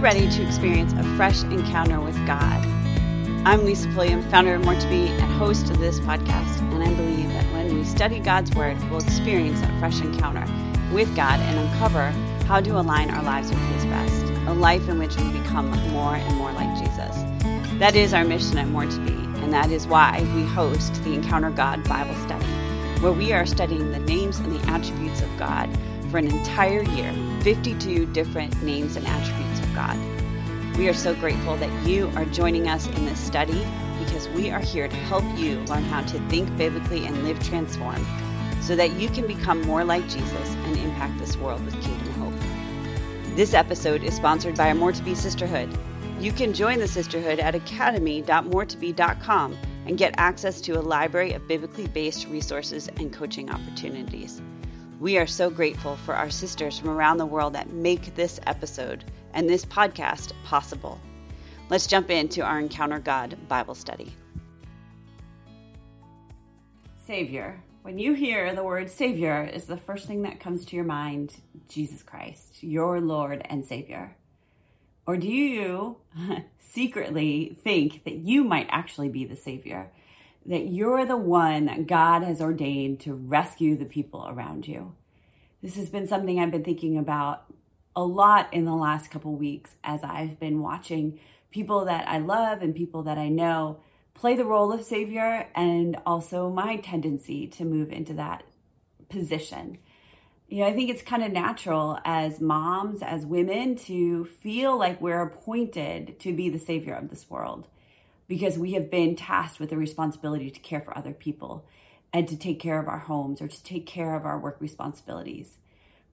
ready to experience a fresh encounter with God? I'm Lisa Pulliam, founder of More to Be and host of this podcast, and I believe that when we study God's Word, we'll experience that fresh encounter with God and uncover how to align our lives with His best, a life in which we become more and more like Jesus. That is our mission at More to Be, and that is why we host the Encounter God Bible Study, where we are studying the names and the attributes of God for an entire year 52 different names and attributes of God. We are so grateful that you are joining us in this study because we are here to help you learn how to think biblically and live transformed so that you can become more like Jesus and impact this world with kingdom hope. This episode is sponsored by our More to Be Sisterhood. You can join the sisterhood at academy.moretobe.com and get access to a library of biblically based resources and coaching opportunities. We are so grateful for our sisters from around the world that make this episode and this podcast possible. Let's jump into our Encounter God Bible study. Savior. When you hear the word Savior, is the first thing that comes to your mind Jesus Christ, your Lord and Savior? Or do you secretly think that you might actually be the Savior? That you're the one that God has ordained to rescue the people around you. This has been something I've been thinking about a lot in the last couple weeks as I've been watching people that I love and people that I know play the role of savior and also my tendency to move into that position. You know, I think it's kind of natural as moms, as women, to feel like we're appointed to be the savior of this world because we have been tasked with the responsibility to care for other people and to take care of our homes or to take care of our work responsibilities.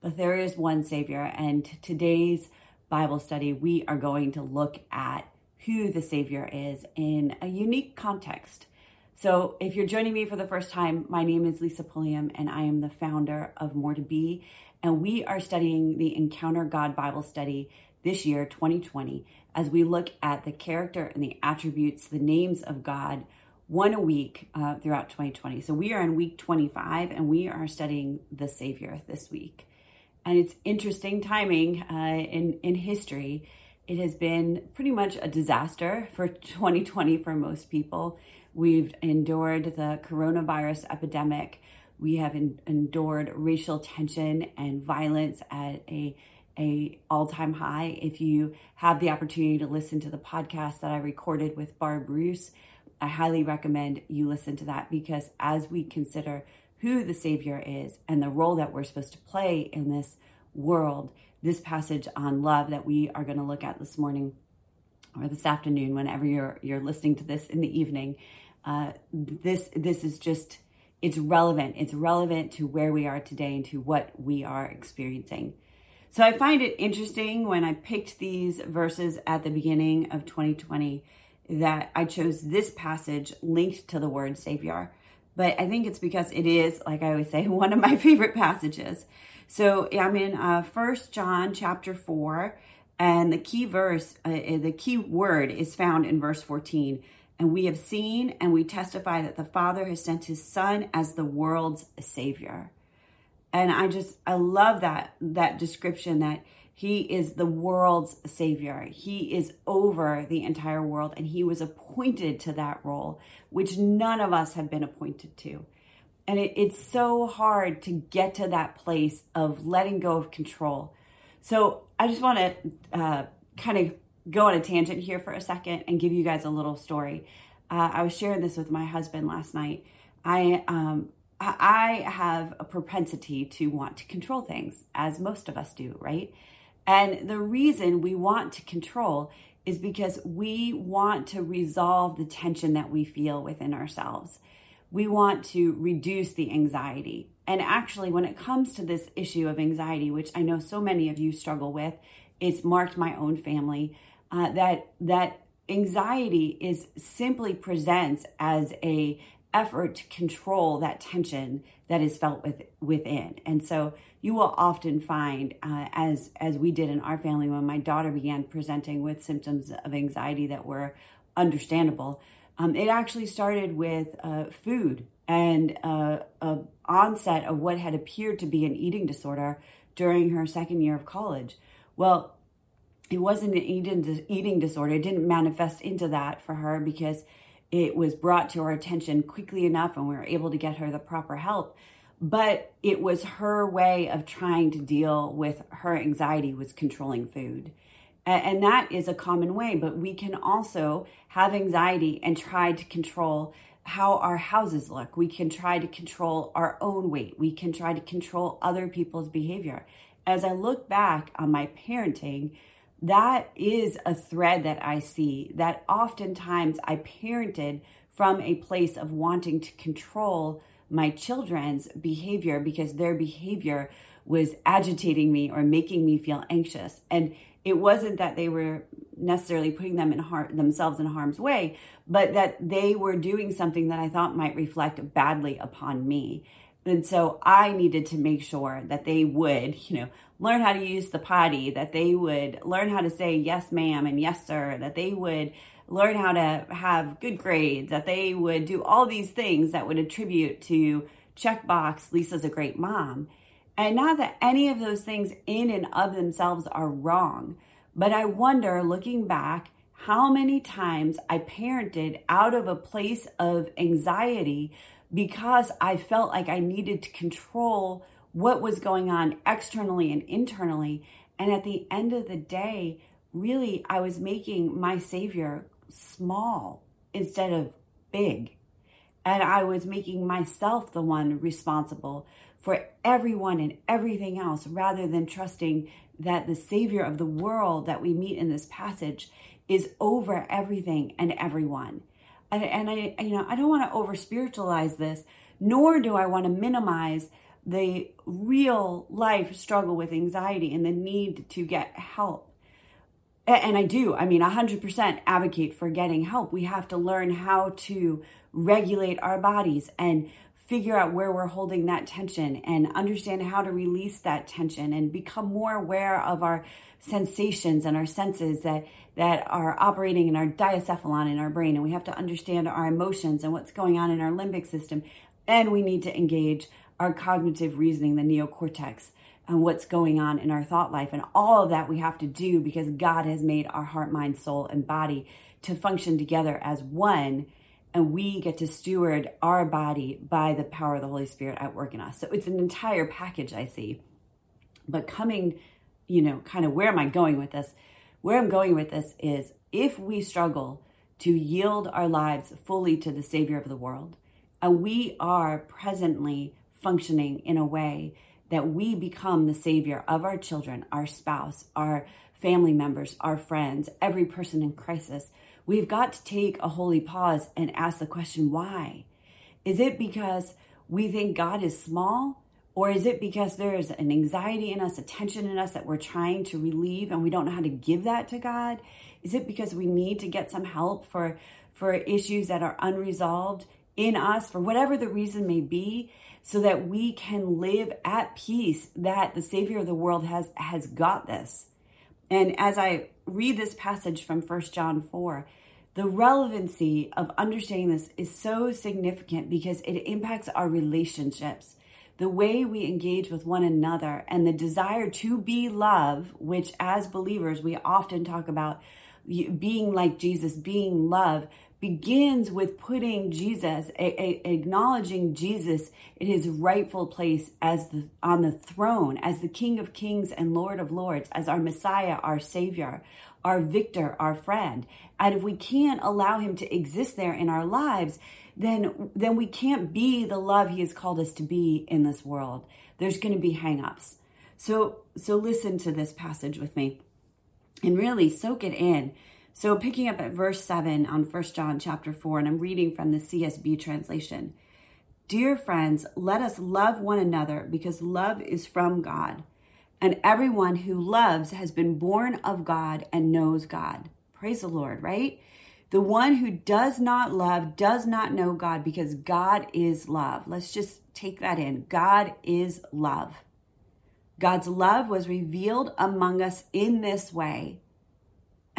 But there is one Savior, and today's Bible study, we are going to look at who the Savior is in a unique context. So, if you're joining me for the first time, my name is Lisa Pulliam, and I am the founder of More to Be. And we are studying the Encounter God Bible study this year, 2020, as we look at the character and the attributes, the names of God, one a week uh, throughout 2020. So we are in week 25 and we are studying the Savior this week. And it's interesting timing uh, in, in history. It has been pretty much a disaster for 2020 for most people. We've endured the coronavirus epidemic. We have endured racial tension and violence at a a all-time high. If you have the opportunity to listen to the podcast that I recorded with Barb Bruce, I highly recommend you listen to that because as we consider who the Savior is and the role that we're supposed to play in this world, this passage on love that we are going to look at this morning or this afternoon, whenever you're you're listening to this in the evening, uh, this this is just it's relevant. It's relevant to where we are today and to what we are experiencing. So I find it interesting when I picked these verses at the beginning of 2020 that I chose this passage linked to the word Savior. But I think it's because it is, like I always say, one of my favorite passages. So I'm in uh, First John chapter 4, and the key verse, uh, the key word is found in verse 14. And we have seen and we testify that the Father has sent his Son as the world's Savior and i just i love that that description that he is the world's savior. He is over the entire world and he was appointed to that role which none of us have been appointed to. And it, it's so hard to get to that place of letting go of control. So i just want to uh, kind of go on a tangent here for a second and give you guys a little story. Uh, i was sharing this with my husband last night. I um, I have a propensity to want to control things, as most of us do, right? And the reason we want to control is because we want to resolve the tension that we feel within ourselves. We want to reduce the anxiety. And actually, when it comes to this issue of anxiety, which I know so many of you struggle with, it's marked my own family. Uh, that that anxiety is simply presents as a effort to control that tension that is felt with, within. And so you will often find, uh, as as we did in our family, when my daughter began presenting with symptoms of anxiety that were understandable, um, it actually started with uh, food and uh, a onset of what had appeared to be an eating disorder during her second year of college. Well, it wasn't an eating, eating disorder. It didn't manifest into that for her because it was brought to our attention quickly enough and we were able to get her the proper help. But it was her way of trying to deal with her anxiety was controlling food. And that is a common way, but we can also have anxiety and try to control how our houses look. We can try to control our own weight. We can try to control other people's behavior. As I look back on my parenting, that is a thread that I see that oftentimes I parented from a place of wanting to control my children's behavior because their behavior was agitating me or making me feel anxious. And it wasn't that they were necessarily putting them in har- themselves in harm's way, but that they were doing something that I thought might reflect badly upon me. And so I needed to make sure that they would, you know, learn how to use the potty, that they would learn how to say yes, ma'am, and yes, sir, that they would learn how to have good grades, that they would do all these things that would attribute to checkbox, Lisa's a great mom. And not that any of those things in and of themselves are wrong, but I wonder looking back how many times I parented out of a place of anxiety because I felt like I needed to control what was going on externally and internally. And at the end of the day, really, I was making my Savior small instead of big. And I was making myself the one responsible for everyone and everything else rather than trusting that the Savior of the world that we meet in this passage is over everything and everyone. And, and I, you know, I don't want to over spiritualize this, nor do I want to minimize the real life struggle with anxiety and the need to get help. And I do, I mean, 100% advocate for getting help. We have to learn how to regulate our bodies and figure out where we're holding that tension and understand how to release that tension and become more aware of our sensations and our senses that that are operating in our diencephalon in our brain. And we have to understand our emotions and what's going on in our limbic system. And we need to engage our cognitive reasoning the neocortex and what's going on in our thought life. And all of that we have to do because God has made our heart mind soul and body to function together as one and we get to steward our body by the power of the Holy Spirit at work in us. So it's an entire package I see. But coming, you know, kind of where am I going with this? Where I'm going with this is if we struggle to yield our lives fully to the Savior of the world, and we are presently functioning in a way that we become the Savior of our children, our spouse, our family members, our friends, every person in crisis, we've got to take a holy pause and ask the question why? Is it because we think God is small? Or is it because there is an anxiety in us, a tension in us that we're trying to relieve and we don't know how to give that to God? Is it because we need to get some help for, for issues that are unresolved in us, for whatever the reason may be, so that we can live at peace that the Savior of the world has, has got this? And as I read this passage from First John 4, the relevancy of understanding this is so significant because it impacts our relationships, the way we engage with one another, and the desire to be love, which as believers we often talk about being like Jesus, being love, begins with putting Jesus, a, a, acknowledging Jesus in his rightful place as the on the throne, as the King of Kings and Lord of Lords, as our Messiah, our Savior, our victor, our friend. And if we can't allow him to exist there in our lives, then then we can't be the love he has called us to be in this world. There's going to be hangups. So so listen to this passage with me and really soak it in so picking up at verse 7 on 1 John chapter 4, and I'm reading from the CSB translation. Dear friends, let us love one another because love is from God. And everyone who loves has been born of God and knows God. Praise the Lord, right? The one who does not love does not know God because God is love. Let's just take that in. God is love. God's love was revealed among us in this way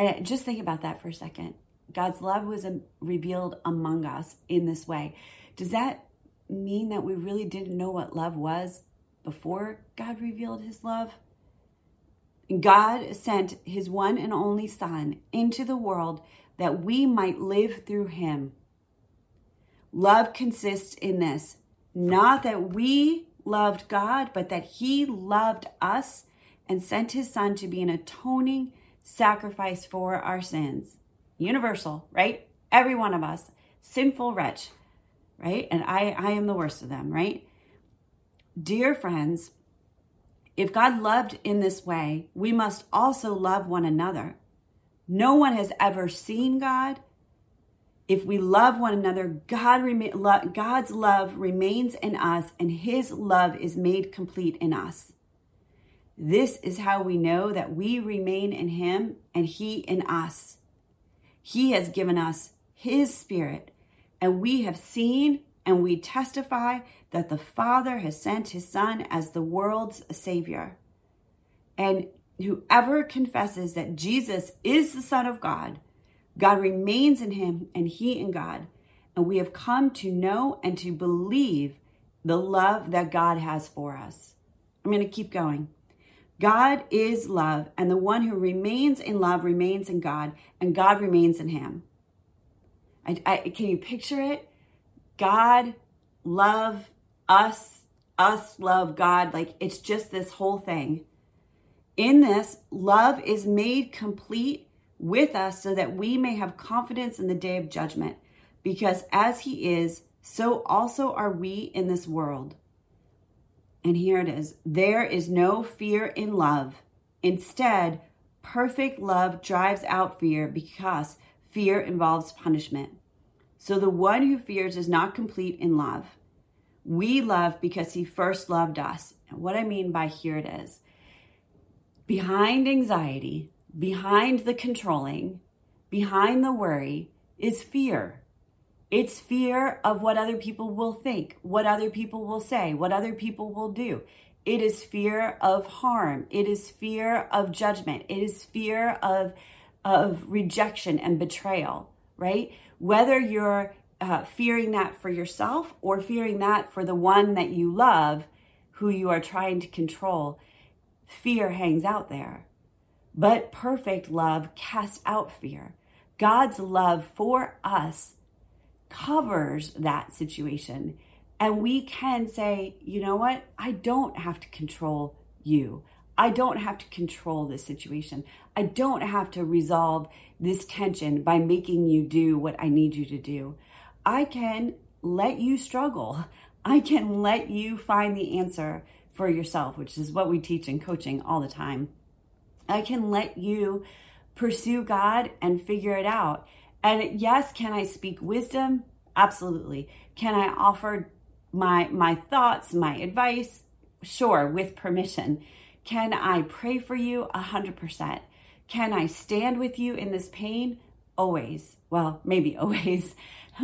and just think about that for a second. God's love was um, revealed among us in this way. Does that mean that we really didn't know what love was before God revealed his love? God sent his one and only Son into the world that we might live through him. Love consists in this not that we loved God, but that he loved us and sent his Son to be an atoning sacrifice for our sins. Universal, right? Every one of us, sinful wretch, right? And I, I am the worst of them, right? Dear friends, if God loved in this way, we must also love one another. No one has ever seen God. If we love one another, God God's love remains in us and his love is made complete in us. This is how we know that we remain in him and he in us. He has given us his spirit, and we have seen and we testify that the Father has sent his Son as the world's Savior. And whoever confesses that Jesus is the Son of God, God remains in him and he in God. And we have come to know and to believe the love that God has for us. I'm going to keep going. God is love, and the one who remains in love remains in God, and God remains in him. I, I, can you picture it? God love us, us love God. Like it's just this whole thing. In this, love is made complete with us so that we may have confidence in the day of judgment. Because as He is, so also are we in this world. And here it is there is no fear in love. Instead, perfect love drives out fear because fear involves punishment. So the one who fears is not complete in love. We love because he first loved us. And what I mean by here it is behind anxiety, behind the controlling, behind the worry is fear. It's fear of what other people will think, what other people will say, what other people will do. It is fear of harm. It is fear of judgment. It is fear of, of rejection and betrayal, right? Whether you're uh, fearing that for yourself or fearing that for the one that you love, who you are trying to control, fear hangs out there. But perfect love casts out fear. God's love for us covers that situation. And we can say, you know what? I don't have to control you. I don't have to control this situation. I don't have to resolve this tension by making you do what I need you to do. I can let you struggle. I can let you find the answer for yourself, which is what we teach in coaching all the time. I can let you pursue God and figure it out. And yes, can I speak wisdom? Absolutely. Can I offer my my thoughts, my advice? Sure, with permission. Can I pray for you? A hundred percent. Can I stand with you in this pain? Always. Well, maybe always.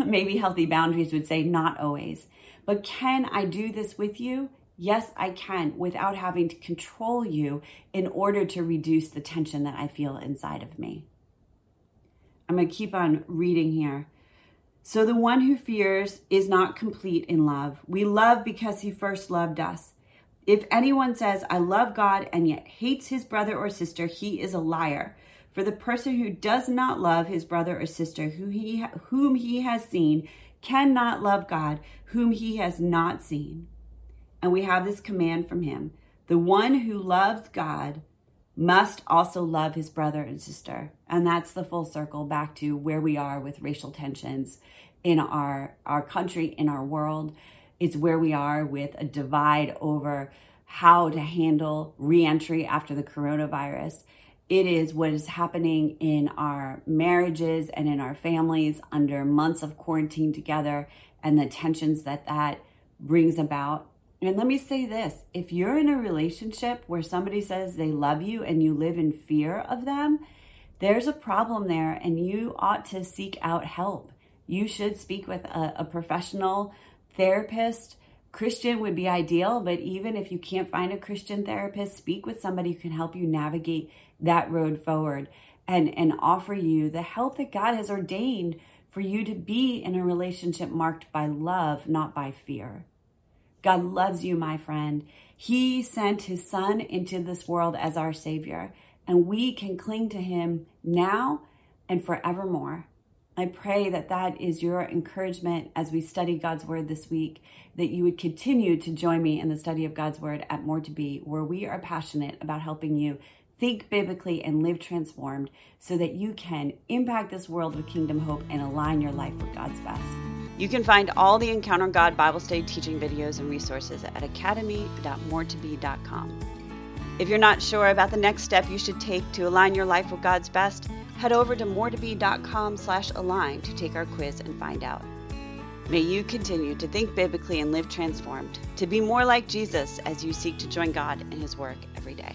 maybe healthy boundaries would say not always. But can I do this with you? Yes, I can without having to control you in order to reduce the tension that I feel inside of me. I'm going to keep on reading here. So the one who fears is not complete in love. We love because he first loved us. If anyone says, I love God and yet hates his brother or sister, he is a liar. For the person who does not love his brother or sister who he, whom he has seen cannot love God whom he has not seen. And we have this command from him the one who loves God must also love his brother and sister. And that's the full circle back to where we are with racial tensions in our, our country, in our world. It's where we are with a divide over how to handle reentry after the coronavirus. It is what is happening in our marriages and in our families under months of quarantine together and the tensions that that brings about and let me say this if you're in a relationship where somebody says they love you and you live in fear of them, there's a problem there and you ought to seek out help. You should speak with a, a professional therapist. Christian would be ideal, but even if you can't find a Christian therapist, speak with somebody who can help you navigate that road forward and, and offer you the help that God has ordained for you to be in a relationship marked by love, not by fear. God loves you, my friend. He sent his son into this world as our savior, and we can cling to him now and forevermore. I pray that that is your encouragement as we study God's word this week, that you would continue to join me in the study of God's word at More to Be, where we are passionate about helping you think biblically and live transformed so that you can impact this world with kingdom hope and align your life with God's best. You can find all the Encounter God Bible Study teaching videos and resources at academy.moretobe.com. If you're not sure about the next step you should take to align your life with God's best, head over to moretobe.com slash align to take our quiz and find out. May you continue to think biblically and live transformed, to be more like Jesus as you seek to join God in his work every day.